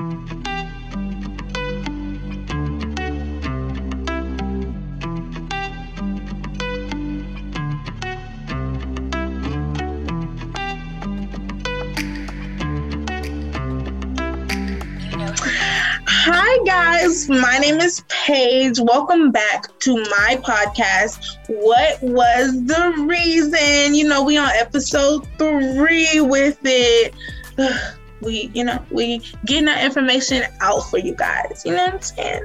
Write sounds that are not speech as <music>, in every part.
Hi, guys. My name is Paige. Welcome back to my podcast. What was the reason? You know, we on episode three with it. <sighs> We, you know, we getting that information out for you guys. You know what I'm saying?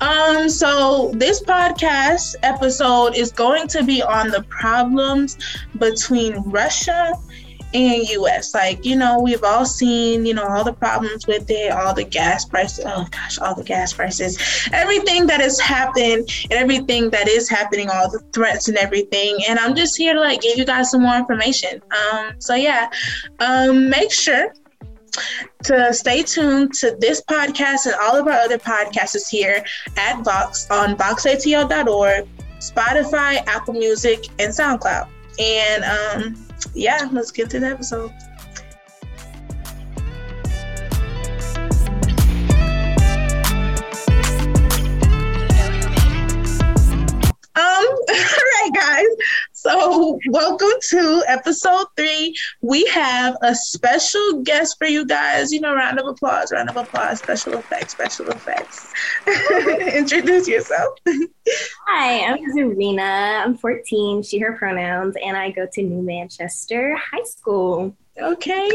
Um, so this podcast episode is going to be on the problems between Russia and US. Like, you know, we've all seen, you know, all the problems with it, all the gas prices. Oh gosh, all the gas prices, everything that has happened and everything that is happening, all the threats and everything. And I'm just here to like give you guys some more information. Um, so yeah, um, make sure to stay tuned to this podcast and all of our other podcasts here at Vox on voxatl.org, Spotify, Apple Music, and SoundCloud. And um, yeah, let's get to the episode. Um, <laughs> all right, guys. So, welcome to episode three. We have a special guest for you guys. You know, round of applause, round of applause, special effects, special effects. <laughs> Introduce yourself. Hi, I'm Zarina. I'm 14, she, her pronouns, and I go to New Manchester High School. Okay,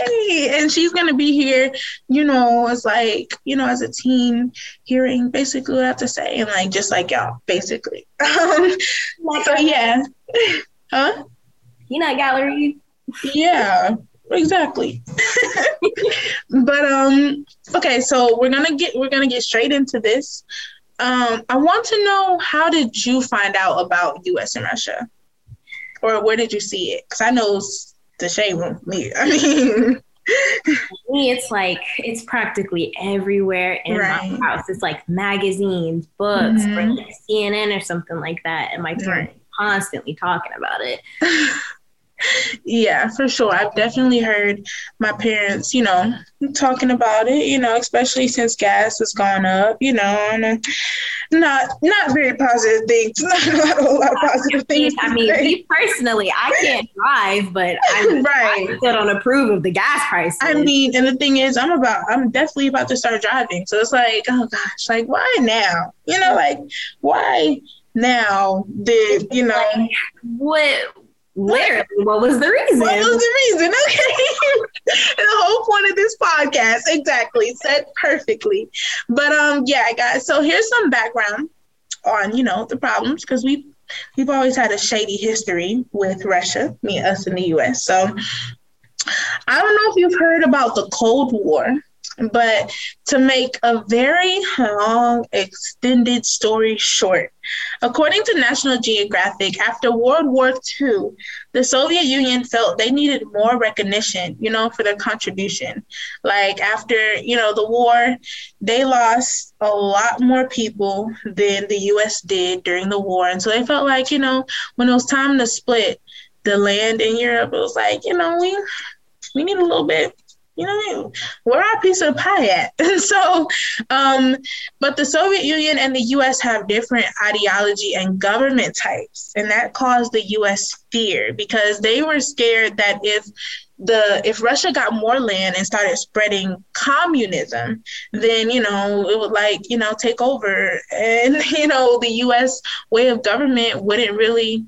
yay. And she's gonna be here, you know, as like, you know, as a team, hearing basically what I have to say and like just like y'all, basically. <laughs> Um, so yeah. huh? Peanut gallery. Yeah, exactly. <laughs> but um, okay, so we're gonna get we're gonna get straight into this. Um, I want to know how did you find out about US and Russia? Or where did you see it? Because I know the shade room. Me, <laughs> I mean, me, it's like it's practically everywhere in right. my house. It's like magazines, books, mm-hmm. or like CNN or something like that, and my parents right. constantly talking about it. <laughs> yeah, for sure. I've definitely heard my parents, you know, talking about it, you know, especially since gas has gone up, you know, and um, not not very positive things. <laughs> Not, a lot of uh, positive things. I mean, me personally, I can't drive, but I'm <laughs> right. I still don't approve of the gas prices. I mean, and the thing is, I'm about, I'm definitely about to start driving. So it's like, oh gosh, like why now? You know, like why now did you know like, what Literally, what was the reason? What was the reason? <laughs> Okay. the whole point of this podcast, exactly, said perfectly. But um, yeah, guys. So here's some background on you know the problems because we've we've always had a shady history with Russia, me, us, in the U.S. So I don't know if you've heard about the Cold War. But to make a very long, extended story short, according to National Geographic, after World War II, the Soviet Union felt they needed more recognition, you know, for their contribution. Like after, you know, the war, they lost a lot more people than the US did during the war. And so they felt like, you know, when it was time to split the land in Europe, it was like, you know, we we need a little bit you know, where our piece of the pie at? <laughs> So, um, but the Soviet Union and the US have different ideology and government types. And that caused the US fear because they were scared that if the if Russia got more land and started spreading communism, then you know it would like you know take over, and <laughs> you know the U.S. way of government wouldn't really,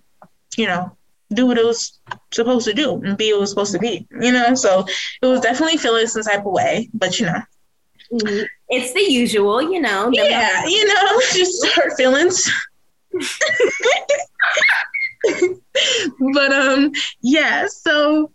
you know, do what it was supposed to do and be what it was supposed to be, you know? So it was definitely feeling some type of way, but you know. Mm-hmm. It's the usual, you know. Yeah, you know, <laughs> just hurt feelings. <laughs> but um yeah, so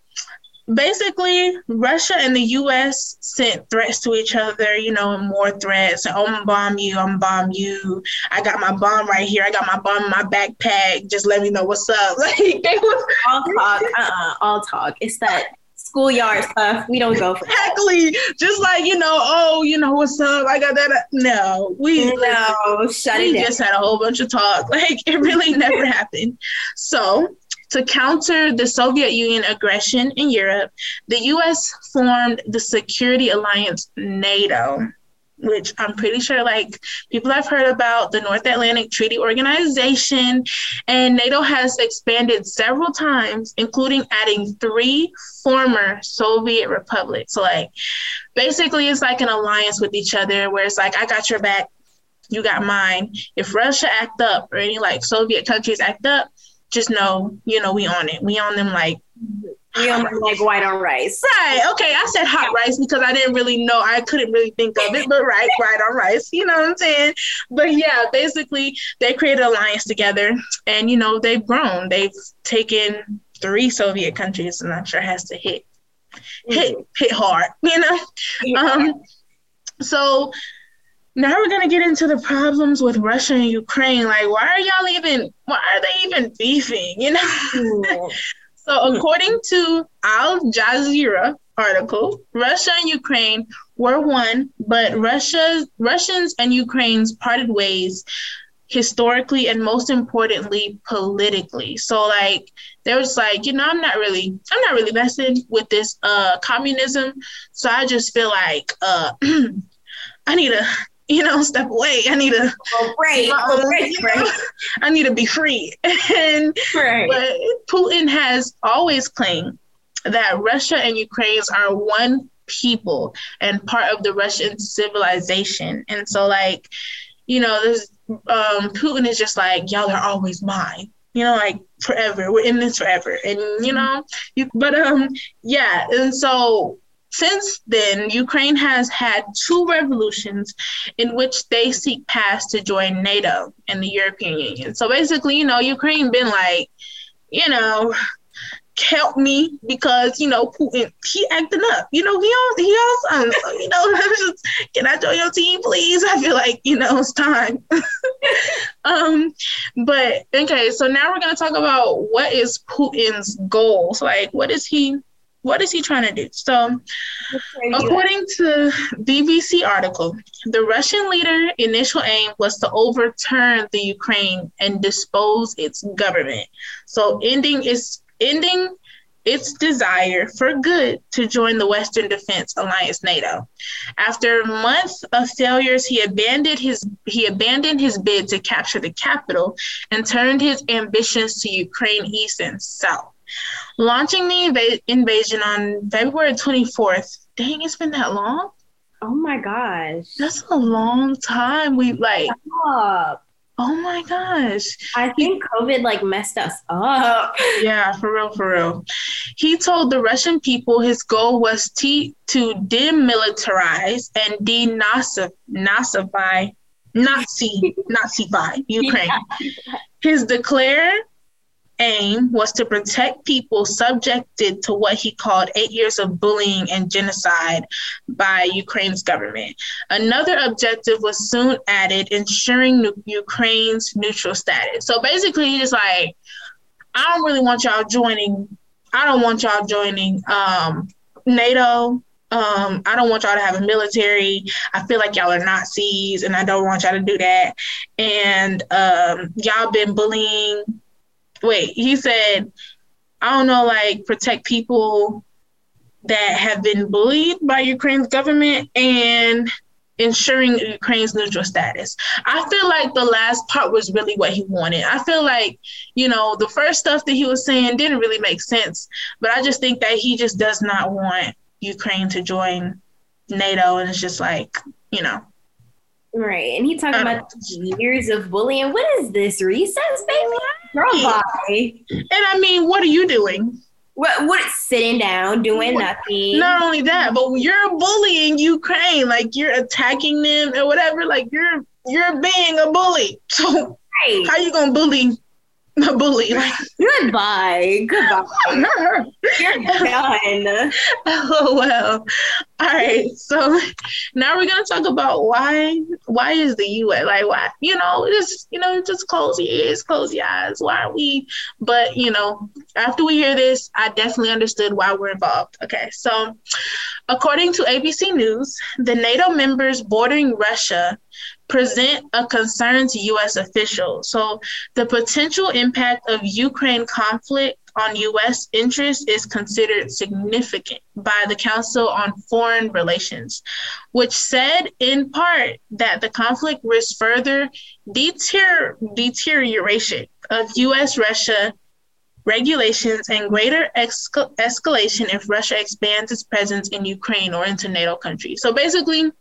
basically Russia and the US sent threats to each other, you know, and more threats. I'm gonna bomb you, I'm gonna bomb you. I got my bomb right here. I got my bomb in my backpack. Just let me know what's up. <laughs> Like they was all talk, uh-uh, all talk. It's that schoolyard stuff. We don't go for exactly. That. Just like you know, oh, you know what's up? I got that. Uh, no, we no shut we it. Just had a whole bunch of talk. <laughs> Like it really never happened. So To counter the Soviet Union aggression in Europe, the US formed the security alliance NATO which I'm pretty sure like people have heard about the North Atlantic Treaty Organization, and NATO has expanded several times, including adding three former Soviet republics. So like basically it's like an alliance with each other where it's like I got your back, you got mine. If Russia act up or any like Soviet countries act up, just know, you know, we on it. We on them like we on them like white on rice. Right. Okay. I said hot rice because I didn't really know. I couldn't really think of it, but right, white on rice. You know what I'm saying? But yeah, basically they created an alliance together and you know, they've grown. They've taken three Soviet countries and I'm sure has to hit hit mm-hmm. hit hard, you know? Um so now we're gonna get into the problems with Russia and Ukraine. Like, why are y'all even? Why are they even beefing? You know. <laughs> so, according to Al Jazeera article, Russia and Ukraine were one, but Russia, Russians and Ukraine's parted ways historically and most importantly politically. So, like, there was like, you know, I'm not really, I'm not really messing with this uh communism. So I just feel like uh <clears throat> I need to <laughs> you know, step away. I need to oh, right, oh, right, right. <laughs> I need to be free. <laughs> and right. but Putin has always claimed that Russia and Ukraine are one people and part of the Russian civilization. And so like, you know, this um Putin is just like, y'all are always mine. You know, like forever. We're in this forever. And you know, you but um yeah, and so since then, Ukraine has had two revolutions in which they seek paths to join NATO and the European Union. So basically, you know, Ukraine been like, you know, help me because you know Putin he acting up. You know he on he on So, you know, just, <laughs> can I join your team, please? I feel like you know it's time. <laughs> um, but okay, so now we're gonna talk about what is Putin's goals. Like, what is he? What is he trying to do? So, according to BBC article, the Russian leader initial aim was to overturn the Ukraine and dispose its government. So, ending its ending its desire for good to join the Western Defense Alliance NATO. After months of failures, he abandoned his he abandoned his bid to capture the capital and turned his ambitions to Ukraine east and south. Launching the inv- invasion on February 24th. Dang, it's been that long? Oh my gosh. That's a long time. We like Stop. Oh my gosh. I think COVID like messed us up. <laughs> Yeah, for real, for real. He told the Russian people his goal was to, to demilitarize and denazify Nazi, <laughs> Nazify Ukraine. Yeah. His declare aim was to protect people subjected to what he called eight years of bullying and genocide by Ukraine's government. Another objective was soon added, ensuring Ukraine's neutral status. So basically, he's like, I don't really want y'all joining. I don't want y'all joining um, NATO. Um, I don't want y'all to have a military. I feel like y'all are Nazis, and I don't want y'all to do that. And um, y'all been bullying wait, he said, I don't know, like protect people that have been bullied by Ukraine's government and ensuring Ukraine's neutral status. I feel like the last part was really what he wanted. I feel like, you know, the first stuff that he was saying didn't really make sense, but I just think that he just does not want Ukraine to join NATO and it's just like, you know, Right. And he talked about oh. years of bullying. What is this? Recess, baby? Girl, bye. And I mean, what are you doing? What what sitting down, doing nothing. Not only that, but you're bullying Ukraine, like you're attacking them or whatever, like you're you're being a bully. <laughs> So right. how you gonna bully a <laughs> bully. Goodbye. Goodbye. <laughs> You're done. Oh well. All right. So now we're gonna talk about why why is the US like why you know just you know just close your ears, close your eyes. Why are we? But you know after we hear this, I definitely understood why we're involved. Okay. So according to ABC News, the NATO members bordering Russia present a concern to U.S. officials. So the potential impact of Ukraine conflict on U.S. interests is considered significant by the Council on Foreign Relations, which said in part that the conflict risks further deter- deterioration of U.S. Russia regulations and greater escalation if Russia expands its presence in Ukraine or into NATO countries. So basically,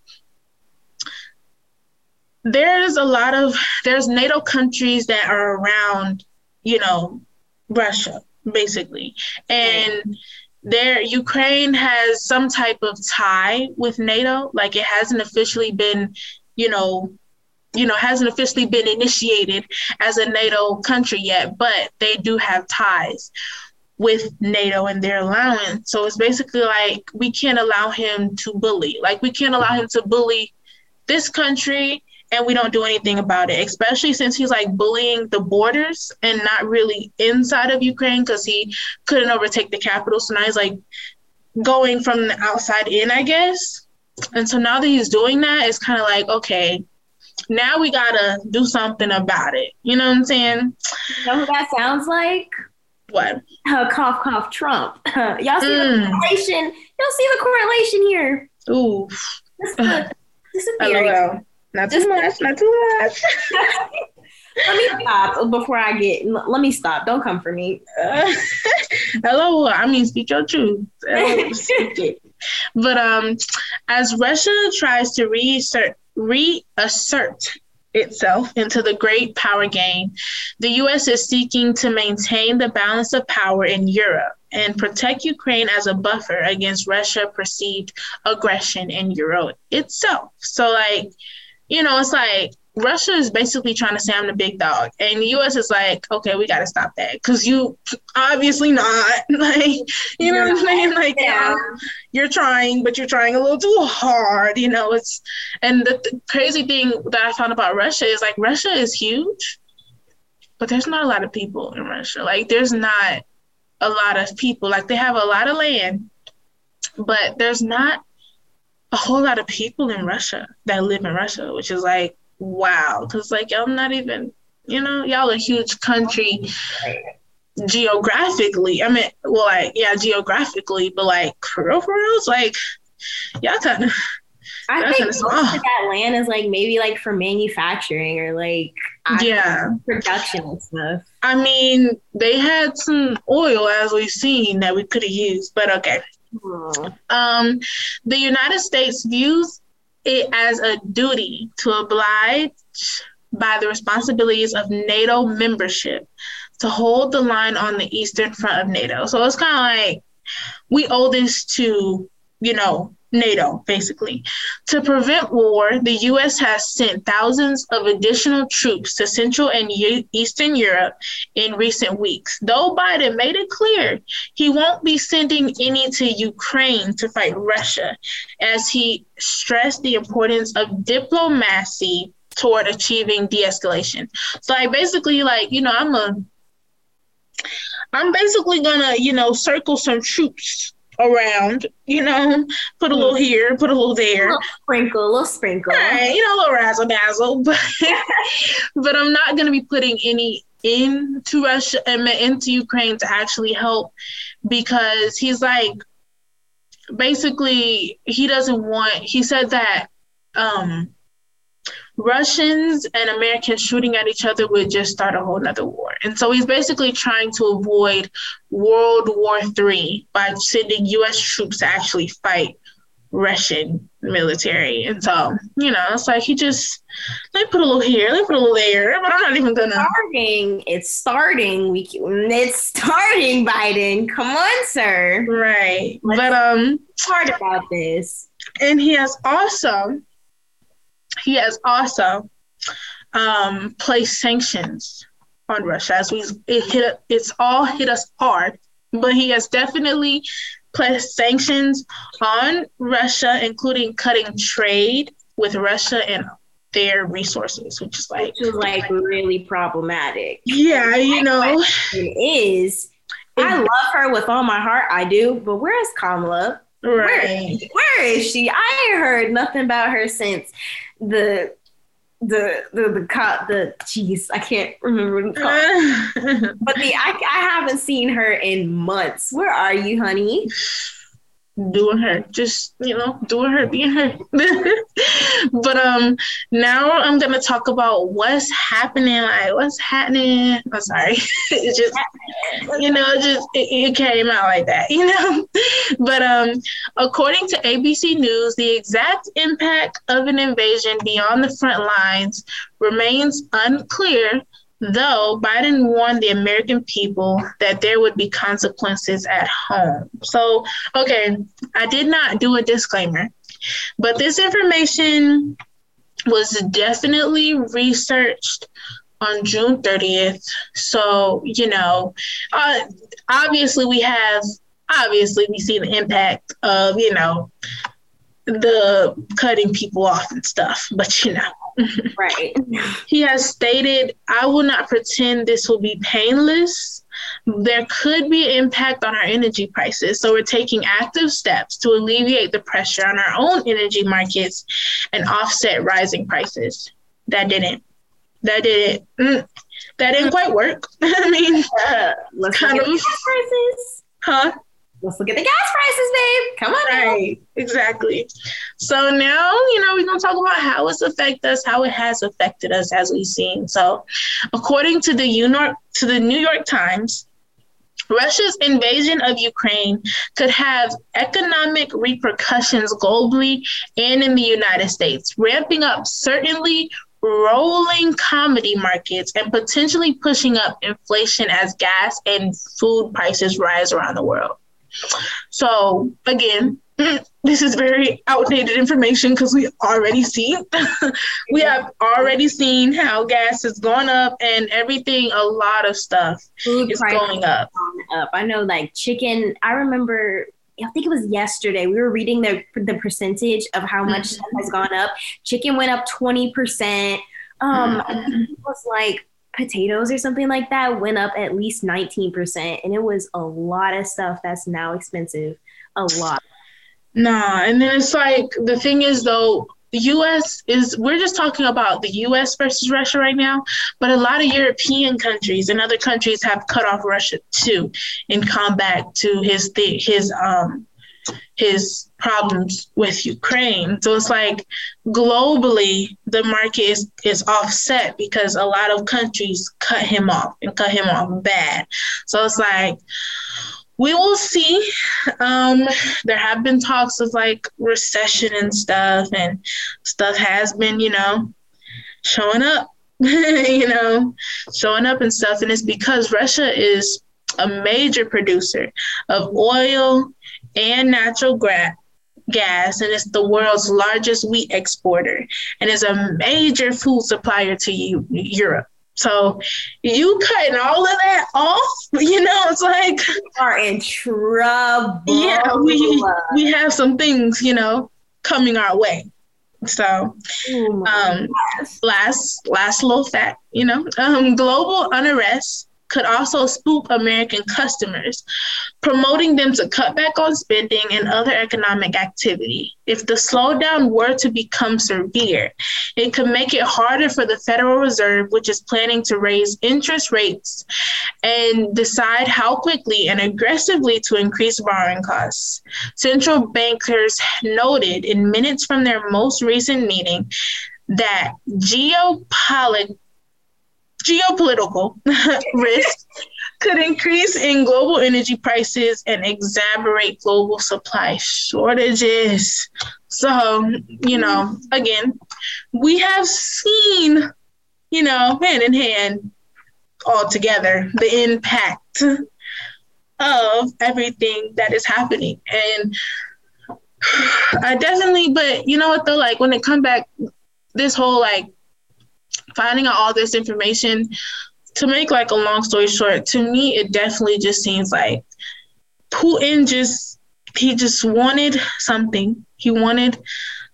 there's a lot of there's NATO countries that are around, you know, Russia basically, and there Ukraine has some type of tie with NATO. Like it hasn't officially been, you know, you know, hasn't officially been initiated as a NATO country yet, but they do have ties with NATO and their allowance. So it's basically like we can't allow him to bully. Like we can't allow him to bully this country and we don't do anything about it, especially since he's like bullying the borders and not really inside of Ukraine because he couldn't overtake the capital. So now he's like going from the outside in, I guess. And so now that he's doing that, it's kind of like, okay, now we gotta do something about it. You know what I'm saying? You know who that sounds like? What? Uh, cough, cough, Trump. <laughs> y'all see mm. the correlation? Y'all see the correlation here? Ooh. This is a theory. Not too much. Not too much. let me stop before I get. Let me stop. Don't come for me. Uh, <laughs> hello. I mean, speak your truth. <laughs> but um, as Russia tries to reassert reassert itself into the great power game, the U.S. is seeking to maintain the balance of power in Europe and protect Ukraine as a buffer against Russia perceived aggression in Europe itself. So, like you know, it's like Russia is basically trying to say I'm the big dog, and the U.S. is like, okay, we got to stop that because you obviously not. <laughs> Like, you know yeah. what I'm saying? Like, yeah. you're trying, but you're trying a little too hard. You know, it's and the, the crazy thing that I found about Russia is like Russia is huge, but there's not a lot of people in Russia. Like, there's not a lot of people. Like, they have a lot of land, but there's not a whole lot of people in Russia that live in Russia, which is like, wow. Cause like y'all not even, you know, y'all a huge country geographically. I mean, well, like, yeah, geographically, but like for real, for real, it's like y'all kind of I think most of that land is like maybe like for manufacturing or like yeah production and stuff. I mean, they had some oil as we've seen that we could have used, but okay. Um, the United States views it as a duty to oblige by the responsibilities of NATO membership to hold the line on the eastern front of NATO. So it's kind of like we owe this to, you know, NATO, basically. To prevent war, the U.S. has sent thousands of additional troops to Central and Eastern Europe in recent weeks. Though Biden made it clear he won't be sending any to Ukraine to fight Russia, as he stressed the importance of diplomacy toward achieving de-escalation. So, like, basically, like you know, I'm a, I'm basically gonna, you know, circle some troops around, you know, put a little mm. here, put a little there. A little sprinkle, a little sprinkle. Right, you know, a little razzle dazzle. <laughs> But but I'm not gonna be putting any into Russia and into Ukraine to actually help because he's like basically he doesn't want he said that um Russians and Americans shooting at each other would just start a whole nother war. And so he's basically trying to avoid World War III by sending US troops to actually fight Russian military. And so, you know, it's like he just they put a little here, they put a little there, but I'm not even gonna starting. It's starting. We it's starting, Biden. Come on, sir. Right. Let's but um hard about this. And he has also he has also um, placed sanctions on Russia as we it hit it's all hit us hard, but he has definitely placed sanctions on Russia, including cutting trade with Russia and their resources, which is like which is like really problematic. Yeah, you know, it is. I love her with all my heart. I do, but where is Kamala? Right. Where, where is she? I ain't heard nothing about her since the the the the cop the jeez I can't remember what it's called. <laughs> but the I I haven't seen her in months. Where are you, honey? Doing her, just you know, doing her, being her. <laughs> but um, now I'm gonna talk about what's happening. Like what's happening. I'm sorry, <laughs> it just you know, just it, it came out like that, <laughs> you know. but um, according to ABC News, the exact impact of an invasion beyond the front lines remains unclear though Biden warned the American people that there would be consequences at home. So, okay, I did not do a disclaimer, but this information was definitely researched on June 30th. So, you know, uh, obviously we have, obviously we see the impact of, you know, the cutting people off and stuff, but you know, <laughs> Right. he has stated, I will not pretend this will be painless. There could be an impact on our energy prices. So we're taking active steps to alleviate the pressure on our own energy markets and offset rising prices. That didn't. That didn't. Mm, that didn't quite work. <laughs> I mean, uh, kind of. Prices. Huh? Let's look at the gas prices, babe. Come on. Right. Exactly. So now, you know, we're going to talk about how it's affected us, how it has affected us as we've seen. So, according to the to the New York Times, Russia's invasion of Ukraine could have economic repercussions globally and in the United States, ramping up certainly rolling commodity markets and potentially pushing up inflation as gas and food prices rise around the world. So again, <clears throat> this is very outdated information because we already see <laughs> we have already seen how gas has gone up and everything a lot of stuff Food is going up. up i know like chicken i remember I think it was yesterday. We were reading the the percentage of how much mm-hmm. has gone up. Chicken went up twenty percent. Um, mm-hmm. it was like potatoes or something like that went up at least 19%. And it was a lot of stuff that's now expensive. A lot. Nah, and then it's like the thing is though, the US is we're just talking about the US versus Russia right now, but a lot of European countries and other countries have cut off Russia too in combat to his th- his um his problems with Ukraine. So it's like globally the market is, is offset because a lot of countries cut him off and cut him off bad. So it's like we will see. Um, there have been talks of like recession and stuff, and stuff has been, you know, showing up, <laughs> you know, showing up and stuff. And it's because Russia is a major producer of oil and natural gra- gas, and it's the world's largest wheat exporter, and is a major food supplier to Europe. So you cutting all of that off, <laughs> you know, it's like you are in trouble. Yeah, we we have some things, you know, coming our way. So, oh um, last last little fact, you know, um, global unrest could also spook American customers, promoting them to cut back on spending and other economic activity. If the slowdown were to become severe, it could make it harder for the Federal Reserve, which is planning to raise interest rates and decide how quickly and aggressively to increase borrowing costs. Central bankers noted in minutes from their most recent meeting that geopolitical geopolitical <laughs> risk could increase in global energy prices and exacerbate global supply shortages. So, you know, again, we have seen, you know, hand in hand all together the impact of everything that is happening. And <sighs> I definitely, but you know what though, like when it come back, this whole like finding out all this information to make like a long story short to me it definitely just seems like putin just he just wanted something. He wanted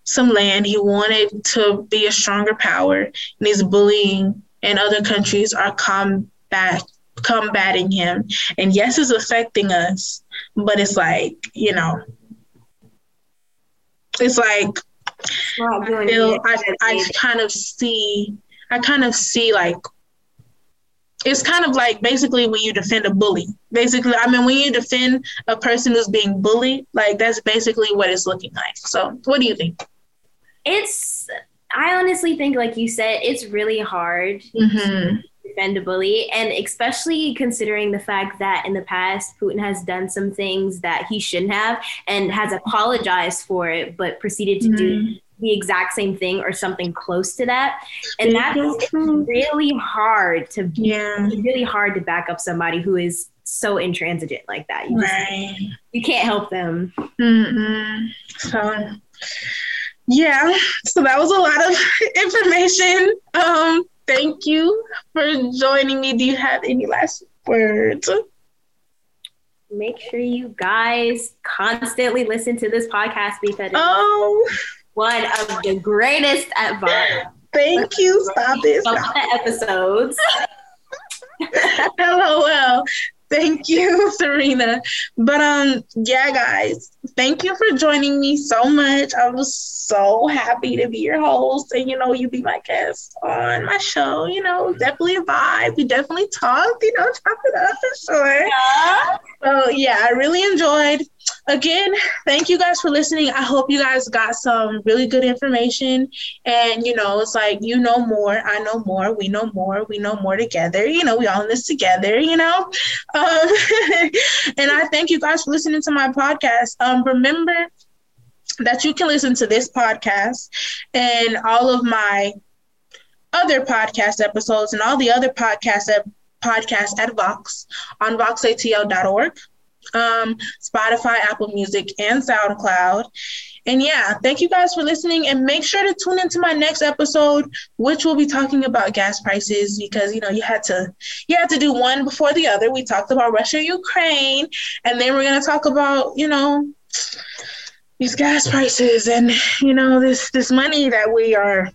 some land. He wanted to be a stronger power. And he's bullying and other countries are combat combating him. And yes it's affecting us but it's like you know it's like I feel I, I kind of see I kind of see like it's kind of like basically when you defend a bully. Basically, I mean, when you defend a person who's being bullied, like that's basically what it's looking like. So, what do you think? It's, I honestly think, like you said, it's really hard mm-hmm. to defend a bully. And especially considering the fact that in the past, Putin has done some things that he shouldn't have and has apologized for it, but proceeded to mm-hmm. do the exact same thing or something close to that. And that's really hard to yeah. really hard to back up somebody who is so intransigent like that. You, just, right. you can't help them. mm So yeah, so that was a lot of <laughs> information. Um, thank you for joining me. Do you have any last words? Make sure you guys constantly listen to this podcast because oh one of the greatest at. Thank you. Stop it. Stop. episodes. <laughs> LOL. Thank you, Serena. But um, yeah, guys, thank you for joining me so much. I was so happy to be your host, and you know, you be my guest on my show. You know, definitely a vibe. We definitely talked. You know, chop it up for sure. Yeah. So yeah, I really enjoyed again, thank you guys for listening. I hope you guys got some really good information. And, you know, it's like, you know more, I know more, we know more, we know more together. You know, we all in this together, you know? Um, <laughs> and I thank you guys for listening to my podcast. Um, remember that you can listen to this podcast and all of my other podcast episodes and all the other podcast podcasts at Vox on voxatl.org um, Spotify, Apple Music, and SoundCloud. And yeah, thank you guys for listening. And make sure to tune into my next episode, which will be talking about gas prices because you know you had to you had to do one before the other. We talked about Russia, Ukraine, and then we're gonna talk about you know these gas prices and you know this this money that we are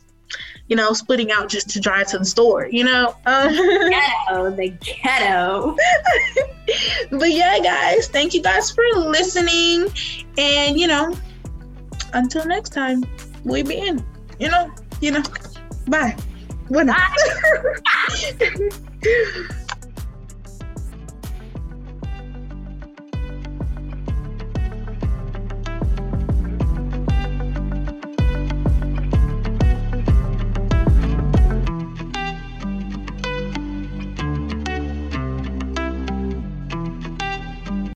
you know, splitting out just to drive to the store, you know? Um, <laughs> ghetto, the ghetto. <laughs> but yeah, guys, thank you guys for listening. And, you know, until next time, we be in, you know, you know, bye. Bueno. Bye. <laughs>